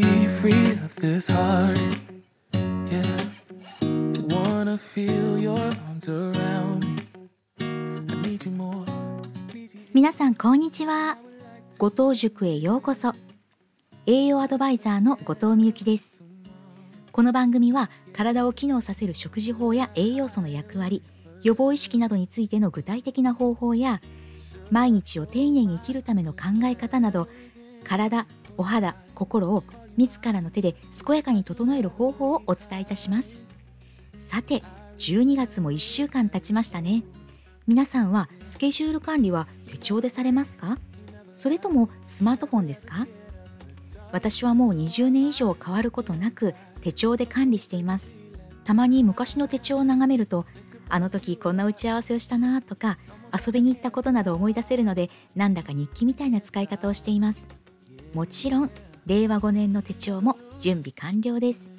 be free of this heart. Yeah. Wanna feel your arms around me. I need you more. 皆さんこんにちは後藤塾へようこそ栄養アドバイザーの後藤美由紀ですこの番組は体を機能させる食事法や栄養素の役割予防意識などについての具体的な方法や毎日を丁寧に生きるための考え方など体お肌心を自らの手で健やかに整える方法をお伝えいたします。さて12月も1週間経ちましたね。皆さんはスケジュール管理は手帳でされますか？それともスマートフォンですか？私はもう20年以上変わることなく手帳で管理しています。たまに昔の手帳を眺めるとあの時こんな打ち合わせをしたなとか遊びに行ったことなど思い出せるのでなんだか日記みたいな使い方をしています。もちろん令和5年の手帳も準備完了です。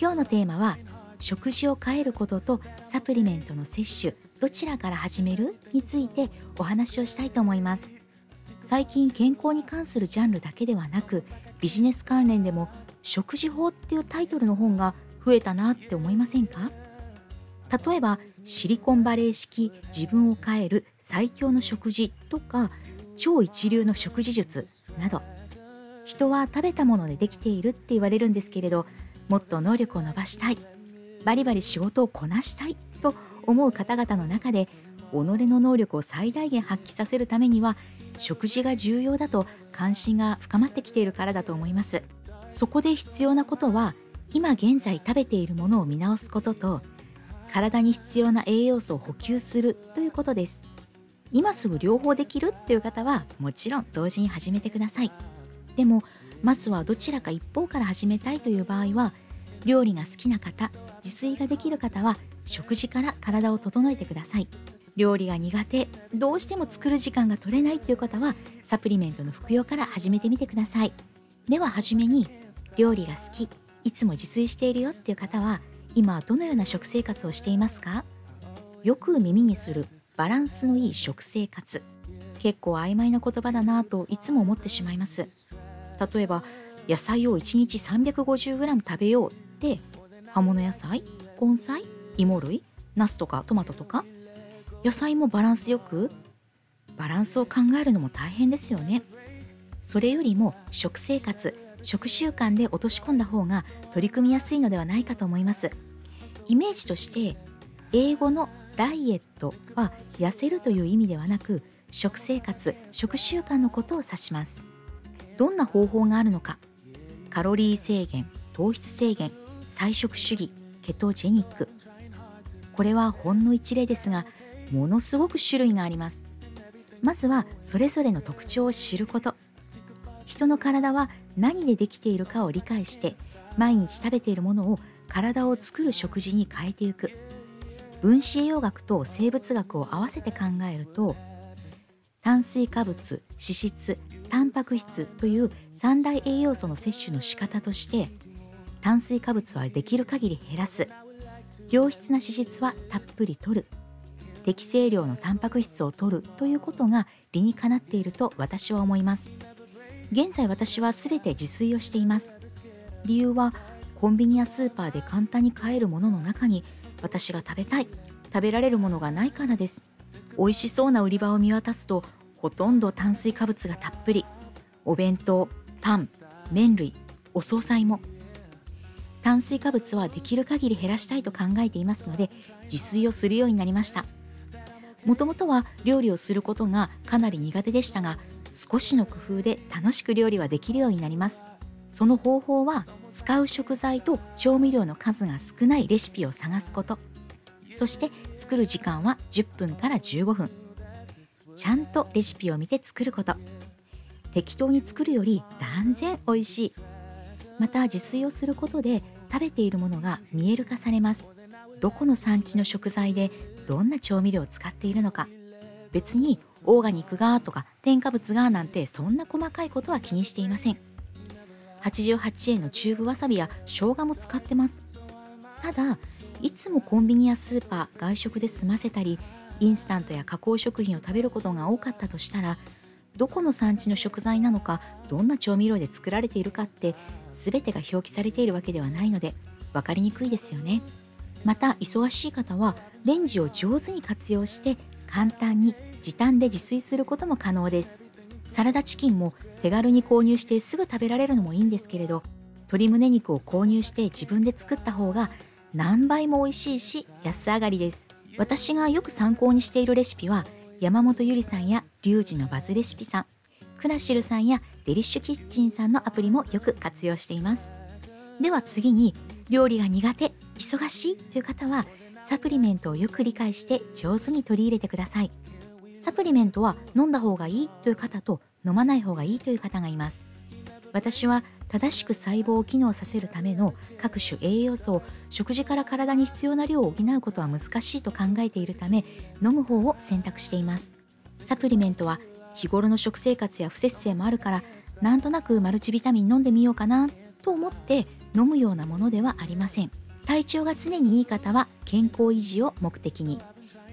今日のテーマは食事を変えることとサプリメントの摂取どちらから始める？についてお話をしたいと思います。最近健康に関するジャンルだけではなくビジネス関連でも食事法っていうタイトルの本が増えたなって思いませんか？例えばシリコンバレー式自分を変える最強の食事とか超一流の食事術など。人は食べたものでできているって言われるんですけれどもっと能力を伸ばしたい。バリバリ仕事をこなしたい。と思う方々の中で己の能力を最大限発揮させるためには食事が重要だと関心が深まってきているからだと思います。そこで必要なことは今現在食べているものを見直すことと体に必要な栄養素を補給するということです。今すぐ両方できるっていう方はもちろん同時に始めてください。でもまずはどちらか一方から始めたいという場合は料理が好きな方自炊ができる方は食事から体を整えてください。料理が苦手どうしても作る時間が取れないという方はサプリメントの服用から始めてみてください。では初めに料理が好きいつも自炊しているよっていう方は今どのような食生活をしていますか？よく耳にするバランスのいい食生活。結構曖昧な言葉だなといつも思ってしまいます。例えば野菜を1日 350g 食べようって葉物野菜根菜芋類ナスとかトマトとか野菜もバランスよくバランスを考えるのも大変ですよね。それよりも食生活食習慣で落とし込んだ方が取り組みやすいのではないかと思います。イメージとして英語のダイエットは痩せるという意味ではなく食生活食習慣のことを指します。どんな方法があるのか。カロリー制限糖質制限菜食主義ケトジェニック。これはほんの一例ですがものすごく種類があります。まずはそれぞれの特徴を知ること。人の体は何でできているかを理解して毎日食べているものを体を作る食事に変えていく。分子栄養学と生物学を合わせて考えると炭水化物脂質タンパク質という三大栄養素の摂取の仕方として炭水化物はできる限り減らす。良質な脂質はたっぷり摂る。適正量のタンパク質を摂るということが理にかなっていると私は思います。現在私は全て自炊をしています。理由はコンビニやスーパーで簡単に買えるものの中に私が食べたい食べられるものがないからです。美味しそうな売り場を見渡すとほとんど炭水化物がたっぷり。お弁当パン麺類お惣菜も。炭水化物はできる限り減らしたいと考えていますので自炊をするようになりました。もともとは料理をすることがかなり苦手でしたが少しの工夫で楽しく料理はできるようになります。その方法は使う食材と調味料の数が少ないレシピを探すこと。そして作る時間は10分から15分。ちゃんとレシピを見て作ること。適当に作るより断然美味しい。また自炊をすることで食べているものが見える化されます。どこの産地の食材でどんな調味料を使っているのか。別にオーガニックがとか添加物がなんてそんな細かいことは気にしていません。88円のチューブわさびや生姜も使ってます。ただいつもコンビニやスーパー外食で済ませたりインスタントや加工食品を食べることが多かったとしたらどこの産地の食材なのかどんな調味料で作られているかって全てが表記されているわけではないので分かりにくいですよね。また忙しい方はレンジを上手に活用して簡単に時短で自炊することも可能です。サラダチキンも手軽に購入してすぐ食べられるのもいいんですけれど鶏胸肉を購入して自分で作った方が何倍も美味しいし安上がりです。私がよく参考にしているレシピは山本ゆりさんやリュウジのバズレシピさん。クラシルさんやデリッシュキッチンさんのアプリもよく活用しています。では次に料理が苦手忙しいという方はサプリメントをよく理解して上手に取り入れてください。サプリメントは飲んだ方がいいという方と飲まない方がいいという方がいます。私は正しく細胞を機能させるための各種栄養素を食事から体に必要な量を補うことは難しいと考えているため飲む方を選択しています。サプリメントは日頃の食生活や不節制もあるからなんとなくマルチビタミン飲んでみようかなと思って飲むようなものではありません。体調が常にいい方は健康維持を目的に。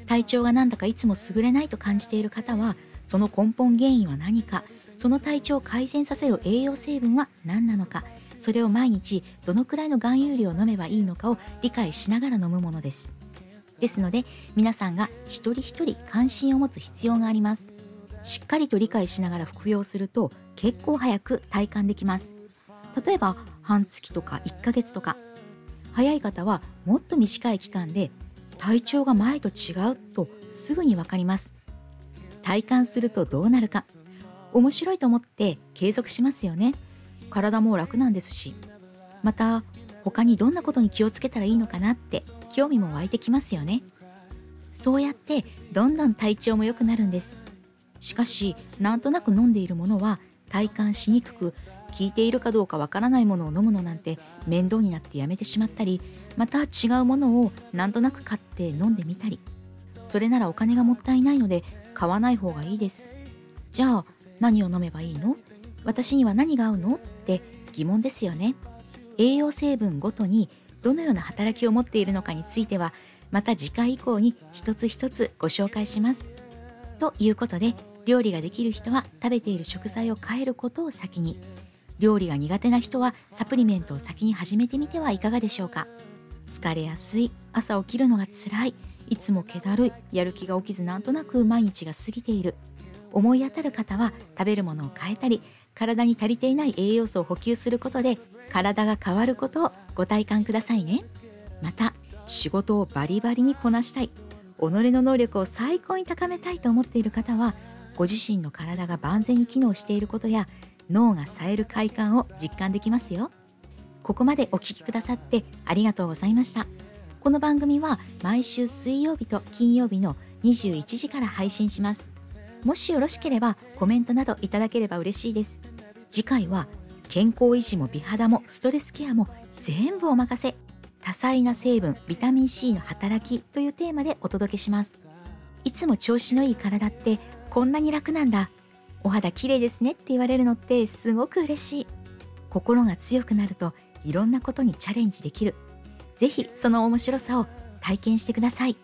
体調がなんだかいつも優れないと感じている方はその根本原因は何か。その体調を改善させる栄養成分は何なのか。それを毎日どのくらいの含有量を飲めばいいのかを理解しながら飲むものです。ですので皆さんが一人一人関心を持つ必要があります。しっかりと理解しながら服用すると結構早く体感できます。例えば半月とか1ヶ月とか。早い方はもっと短い期間で体調が前と違うとすぐに分かります。体感するとどうなるか。面白いと思って継続しますよね。体も楽なんですし。また他にどんなことに気をつけたらいいのかなって興味も湧いてきますよね。そうやってどんどん体調も良くなるんです。しかしなんとなく飲んでいるものは体感しにくく効いているかどうかわからないものを飲むのなんて面倒になってやめてしまったりまた違うものをなんとなく買って飲んでみたり。それならお金がもったいないので買わない方がいいです。じゃあ何を飲めばいいの？私には何が合うの？って疑問ですよね。栄養成分ごとにどのような働きを持っているのかについてはまた次回以降に一つ一つご紹介します。ということで料理ができる人は食べている食材を変えることを先に。料理が苦手な人はサプリメントを先に始めてみてはいかがでしょうか。疲れやすい朝起きるのが辛いいつも気だるいやる気が起きずなんとなく毎日が過ぎている。思い当たる方は食べるものを変えたり体に足りていない栄養素を補給することで体が変わることをご体感くださいね。また仕事をバリバリにこなしたい己の能力を最高に高めたいと思っている方はご自身の体が万全に機能していることや脳が冴える快感を実感できますよ。ここまでお聴きくださってありがとうございました。この番組は毎週水曜日と金曜日の21時から配信します。もしよろしければコメントなどいただければ嬉しいです。次回は健康維持も美肌もストレスケアも全部お任せ。多彩な成分ビタミン C の働きというテーマでお届けします。いつも調子のいい体ってこんなに楽なんだ。お肌綺麗ですねって言われるのってすごく嬉しい。心が強くなるといろんなことにチャレンジできる。ぜひその面白さを体験してください。